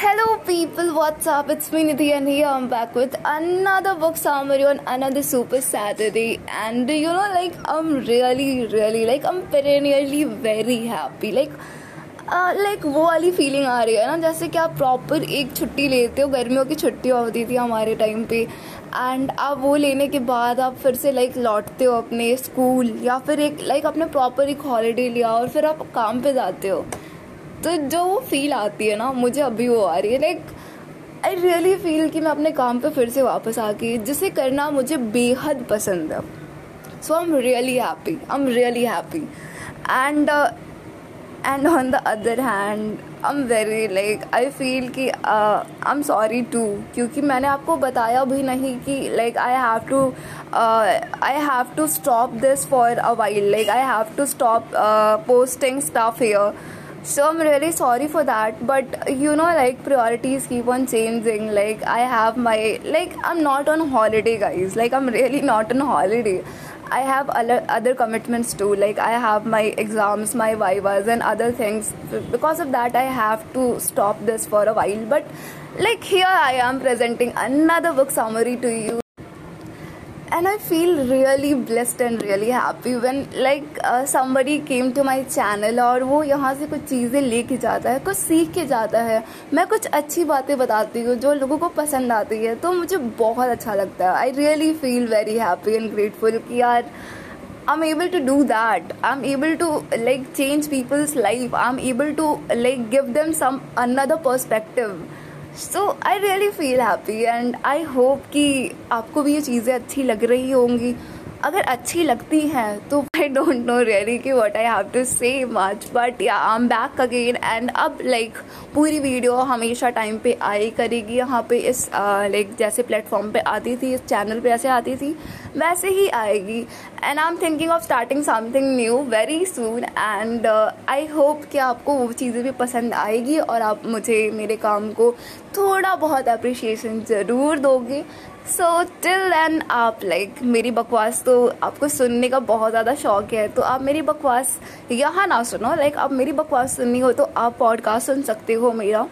Hello, people, what's up? It's me Nidhi, and here I'm back with another book summary on another Super Saturday. And you know, like, I'm really, really, like, I'm perennially very happy. Like, like uh, वो वाली feeling आ रही है ना जैसे कि आप proper एक छुट्टी लेते हो गर्मियों की छुट्टी होती थी हमारे टाइम पे एंड आप वो लेने के बाद आप फिर से लाइक लौटते हो अपने स्कूल या फिर एक लाइक आपने प्रॉपर एक हॉलीडे लिया और फिर आप काम पे जाते हो तो जो वो फील आती है ना, मुझे अभी वो आ रही है। लाइक आई रियली फील कि मैं अपने काम पे फिर से वापस आ गई। जिसे करना मुझे बेहद पसंद है। So I am really happy I am really happy and and on the other hand I am very like I feel कि आई एम सॉरी टू क्योंकि मैंने आपको बताया भी नहीं कि like I have to I have to stop this for a while like I have to stop posting stuff here so i'm really sorry for that but you know like priorities keep on changing. Like i have my like i'm not on holiday guys. Like i'm really not on holiday. I have other, other commitments too. Like i have my exams my vivas and other things. Because of that i have to stop this for a while. But like here i am presenting another book summary to you and I feel really blessed and really happy when like uh, somebody came to my channel और वो यहाँ से कुछ चीज़ें लेके जाता है कुछ सीख के जाता है मैं कुछ अच्छी बातें बताती हूँ जो लोगों को पसंद आती है तो मुझे बहुत अच्छा लगता है I really feel very happy and grateful कि यार I'm able to do that. I'm able to like change people's life. I'm able to like give them some another perspective. So I really feel happy and I hope कि आपको भी ये चीज़ें अच्छी लग रही होंगी। अगर अच्छी लगती हैं तो आई डोंट नो रियली कि what I have to say much but yeah I am back again and अब लाइक पूरी वीडियो हमेशा टाइम पे आई करेगी। यहाँ पे इस लाइक uh, जैसे प्लेटफॉर्म पे आती थी इस चैनल पे ऐसे आती थी वैसे ही आएगी। And I am thinking of starting something new very soon and I hope कि आपको वो चीज़ें भी पसंद आएगी और आप मुझे मेरे काम को थोड़ा बहुत अप्रिशिएशन ज़रूर दोगे। सो टिल देन आप लाइक मेरी बकवास तो आपको सुनने का बहुत ज़्यादा शौक है तो आप मेरी बकवास यहाँ ना सुनो। लाइक आप मेरी बकवास सुननी हो तो आप पॉडकास्ट सुन सकते हो मेरा।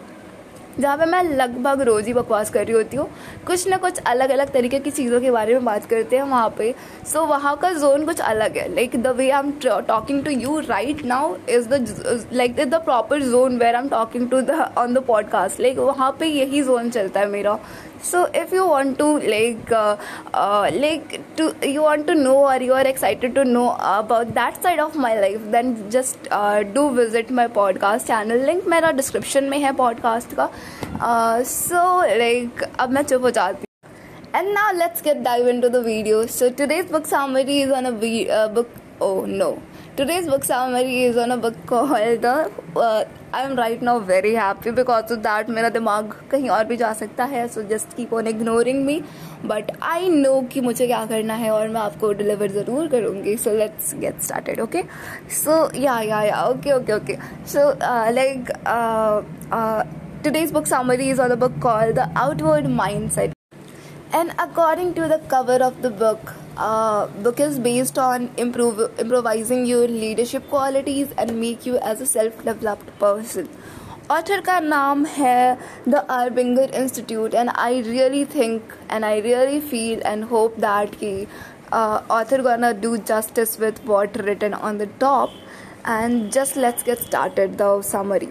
जहाँ पे मैं लगभग रोज़ ही बकवास कर रही होती हूँ। कुछ ना कुछ अलग अलग तरीके की चीज़ों के बारे में बात करते हैं वहाँ पे। सो so, वहाँ का जोन कुछ अलग है। Like the way I am talking to you right now is the like is the proper zone where I am talking to the on the podcast like वहाँ पे यही जोन चलता है मेरा। So if you want to like like to you want to know are you are excited to know about that side of my life then just do visit my podcast channel link मेरा description में है podcast का। Uh, like अब मैं चुप हो जाती And now let's get dive into the video. So today's book summary is on a uh, book. Oh no, today's book summary is on a book called the uh, I am right now very happy because of that मेरा दिमाग कहीं और भी जा सकता है so just keep on ignoring me but I know कि मुझे क्या करना है और मैं आपको डिलीवर ज़रूर करूँगी. So let's get started okay so yeah okay okay okay so like today's book summary is on the book called The Outward Mindset. And according to the cover of the book, uh, book is based on improve, improvising your leadership qualities and make you as a self-developed person. Author का नाम है The Arbinger Institute and I really think and I really feel and hope that he uh, author gonna do justice with what written on the top and just let's get started the summary.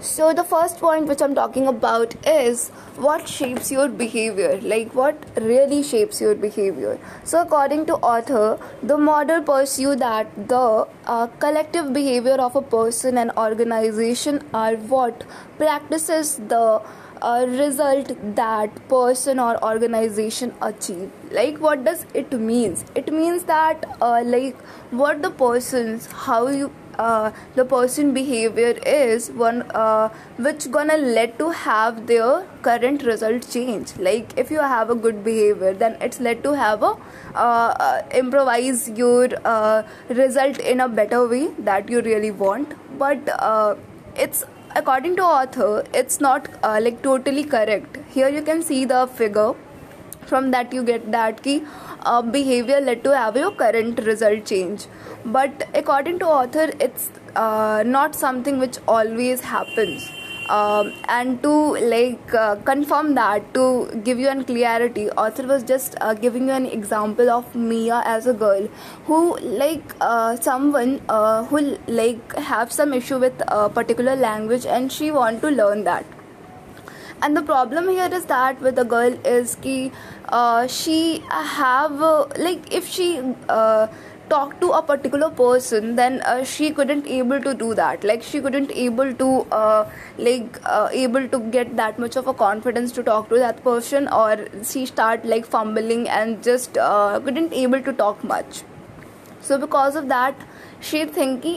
So, the first point which I'm talking about is what shapes your behavior, like what really shapes your behavior. So, according to author, the model pursue that the uh, collective behavior of a person and organization are what practices the uh, result that person or organization achieve. Like what does it means? It means that uh, like what the persons how you uh, the person behavior is one uh, which gonna lead to have their current result change. Like if you have a good behavior then it's led to have a uh, uh improvise your uh, result in a better way that you really want. But it's according to author it's not like totally correct. Here you can see the figure from that you get that key uh, behavior led to have your current result change. But according to author it's uh, not something which always happens. Um, and to like uh, confirm that to give you an clarity author was just uh, giving you an example of mia as a girl who like someone who like have some issue with a particular language and she want to learn that and the problem here is that with a girl is ki uh, she have uh, like if she uh, talk to a particular person then uh, she couldn't able to do that. Like she couldn't able to uh, like uh, able to get that much of a confidence to talk to that person or she start like fumbling and just couldn't able to talk much. So because of that she think कि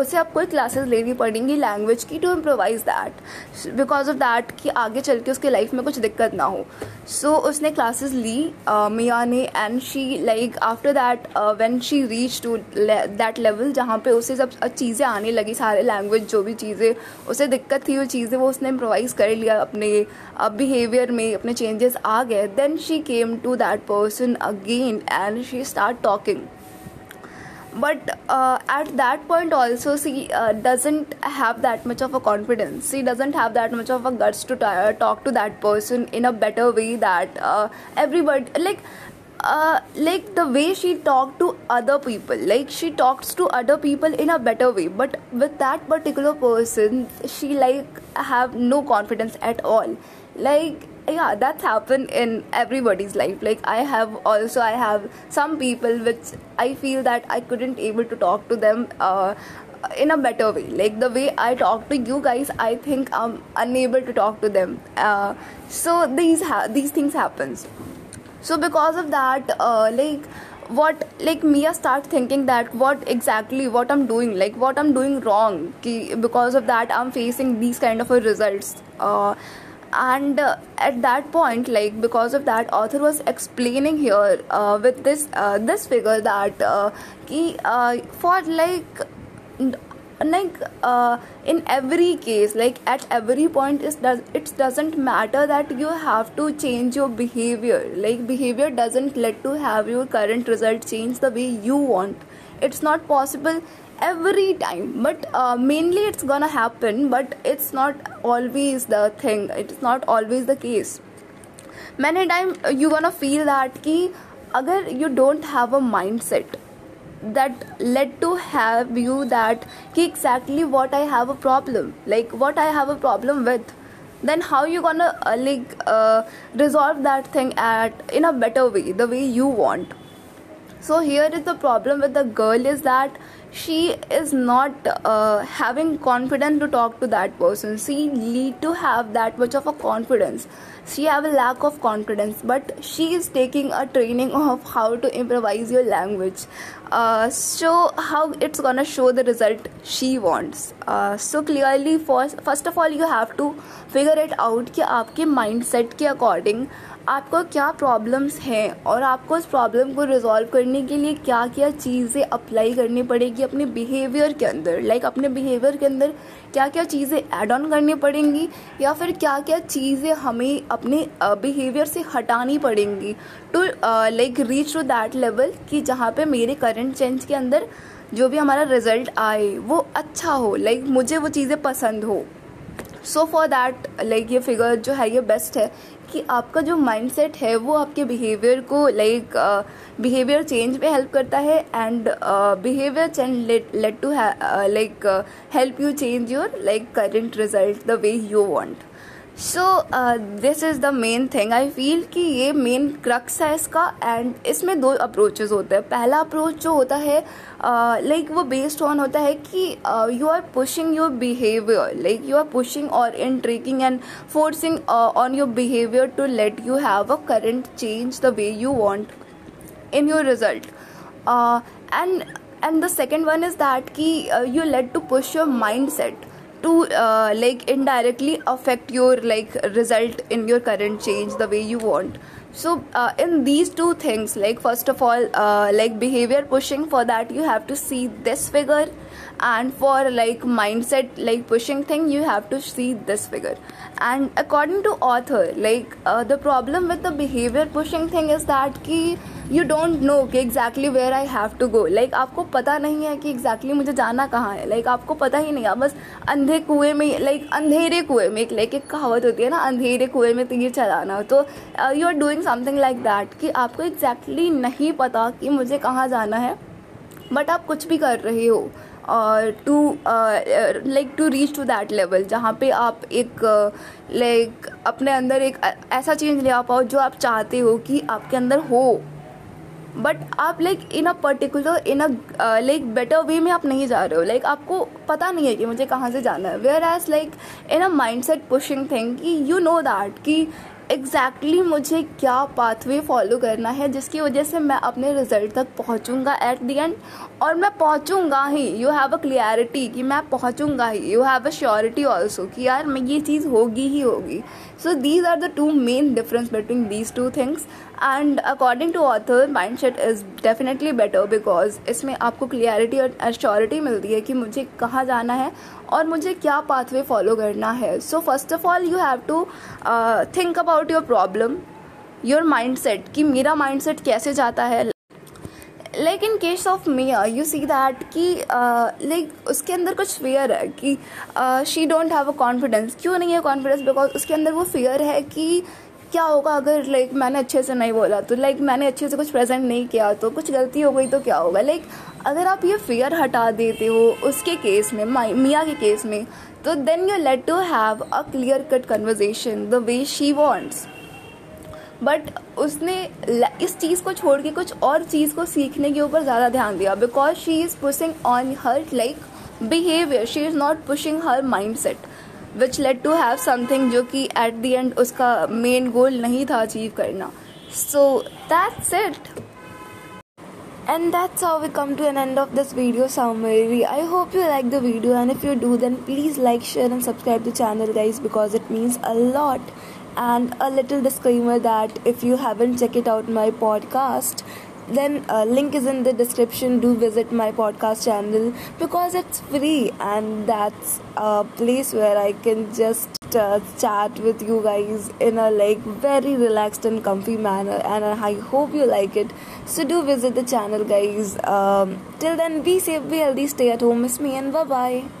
उसे अब कोई classes लेनी पड़ेंगी language की to improvise that because of that कि आगे चल के उसके लाइफ में कुछ दिक्कत ना हो. सो so, उसने क्लासेस ली मिया ने and she like after that when she reach to that level जहाँ पे उसे सब चीज़ें आने लगी सारे लैंग्वेज जो भी चीज़ें उसे दिक्कत थी वो चीज़ें वो उसने इम्प्रोवाइज कर लिया अपने बिहेवियर में अपने चेंजेस आ गए. Then she came to that person again and she start talking but uh, at that point also she uh, doesn't have that much of a confidence. She doesn't have that much of a guts to t- uh, talk to that person in a better way that uh, everybody like uh, like the way she talked to other people like she talks to other people in a better way. But with that particular person she like have no confidence at all. Like yeah that's happened in everybody's life. Like i have also i have some people which i feel that i couldn't able to talk to them uh, in a better way. Like the way i talk to you guys i think i'm unable to talk to them. Uh, so these ha- these things happens. So because of that uh, like what like mia start thinking that what exactly what i'm doing like what i'm doing wrong because of that i'm facing these kind of results. Uh, and uh, at that point like because of that author was explaining here uh, with this uh, this figure that uh, ki, uh, for like like uh, in every case like at every point it does it doesn't matter that you have to change your behavior. Like behavior doesn't let to have your current result change the way you want it's not possible every time but uh, mainly it's gonna happen but it's not always the thing it's not always the case. Many time uh, you gonna feel that ki agar you don't have a mindset that led to have you that exactly what i have a problem like what i have a problem with then how you gonna uh, like uh, resolve that thing at in a better way the way you want so here is the problem with the girl is that she is not uh, having confidence to talk to that person. She need to have that much of a confidence. She have a lack of confidence but she is taking a training of how to improvise your language uh, so how it's gonna show the result she wants. Uh, so first of all you have to figure it out कि आपके mindset के according आपको क्या problems हैं और आपको उस problem को रिजॉल्व करने के लिए क्या क्या चीज़ें अप्लाई करनी पड़ेगी अपने बिहेवियर के अंदर। लाइक like अपने बिहेवियर के अंदर क्या क्या चीज़ें ऐड ऑन करनी पड़ेंगी या फिर क्या क्या चीज़ें हमें अपने बिहेवियर से हटानी पड़ेंगी। To like reach to that level कि जहाँ पे मेरे करंट चेंज के अंदर जो भी हमारा रिज़ल्ट आए वो अच्छा हो लाइक like, मुझे वो चीज़ें पसंद हो। सो फॉर दैट लाइक ये फिगर जो है ये बेस्ट है कि आपका जो माइंडसेट है वो आपके बिहेवियर को लाइक बिहेवियर चेंज में हेल्प करता है and behaviour change lead to like help you change your like current result the way you want so this is the main thing I feel कि ये main crux है इसका and इसमें दो approaches होते हैं। पहला अप्रोच जो होता है लाइक uh, like वो बेस्ड ऑन होता है कि you are pushing your behaviour like you are pushing और in tracking and forcing on your behaviour to lead you have a current change the way you want in your result and and the second one is that कि you lead to push your mind mindset. To uh, like indirectly affect your like result in your current change the way you want. So uh, in these two things like first of all uh, like behavior pushing for that you have to see this figure and for like mindset like pushing thing you have to see this figure. And according to author like uh, the problem with the behavior pushing thing is that ki you don't know कि exactly where I have to go like आपको पता नहीं है कि exactly exactly मुझे जाना कहाँ है. लाइक like, आपको पता ही नहीं है. बस अंधे कुएँ में लाइक like, अंधेरे कुएँ में एक लाइक एक कहावत होती है ना अंधेरे कुएँ में तीर चलाना. तो you are doing something like that कि आपको एग्जैक्टली exactly नहीं पता कि मुझे कहाँ जाना है. बट आप कुछ भी कर रहे हो. To like to reach to that level जहाँ पे आप एक लाइक uh, like, अपने अंदर एक ऐसा चेंज ले आ पाओ जो आप चाहते हो कि आपके अंदर हो। बट आप like in a particular in a like better way में आप नहीं जा रहे हो। लाइक like, आपको पता नहीं है कि मुझे कहाँ से जाना है। Whereas like in a mindset pushing thing कि यू नो दैट कि एग्जैक्टली exactly मुझे क्या पाथवे फॉलो करना है, जिसकी वजह से मैं अपने रिज़ल्ट तक पहुंचूँगा एट द एंड और मैं पहुंचूँगा ही. यू हैव अ क्लियरिटी कि मैं पहुंचूँगा ही. You have a surety also कि यार मैं ये चीज़ होगी ही होगी. So these are the two main difference between these two things and according to author mindset is definitely better because इसमें आपको क्लियरिटी और एश्योरिटी मिलती है कि मुझे कहाँ जाना है और मुझे क्या पाथवे फॉलो करना है. So first of all you have to think about your problem your mindset कि मेरा माइंड सेट कैसे जाता है. Like in case of Mia you see that कि लाइक uh, उसके अंदर कुछ फेयर है कि she don't have a confidence क्यों नहीं है कॉन्फिडेंस बिकॉज़ उसके अंदर वो फेयर है कि क्या होगा अगर लाइक मैंने अच्छे से नहीं बोला तो लाइक मैंने अच्छे से कुछ प्रेजेंट नहीं किया तो कुछ गलती हो गई तो क्या होगा? लाइक अगर आप ये फेयर हटा देते हो उसके केस में मियाँ के केस में तो then you lead to have a clear cut conversation the way she wants but उसने इस चीज़ को छोड़ के कुछ और चीज़ को सीखने के ऊपर ज़्यादा ध्यान दिया because she is pushing on her like behaviour she is not pushing her mindset which lead to have something जो कि एट द एंड उसका मेन गोल नहीं था अचीव करना so that's it and that's how we come to an end of this video summary i hope you like the video and if you do then please like share and subscribe the channel guys because it means a lot and a little disclaimer that if you haven't checked out my podcast then uh, link is in the description. Do visit my podcast channel because it's free and that's a place where i can just uh, chat with you guys in a like very relaxed and comfy manner and i hope you like it. So do visit the channel guys. Um, till then be safe be healthy stay at home. Miss me and bye bye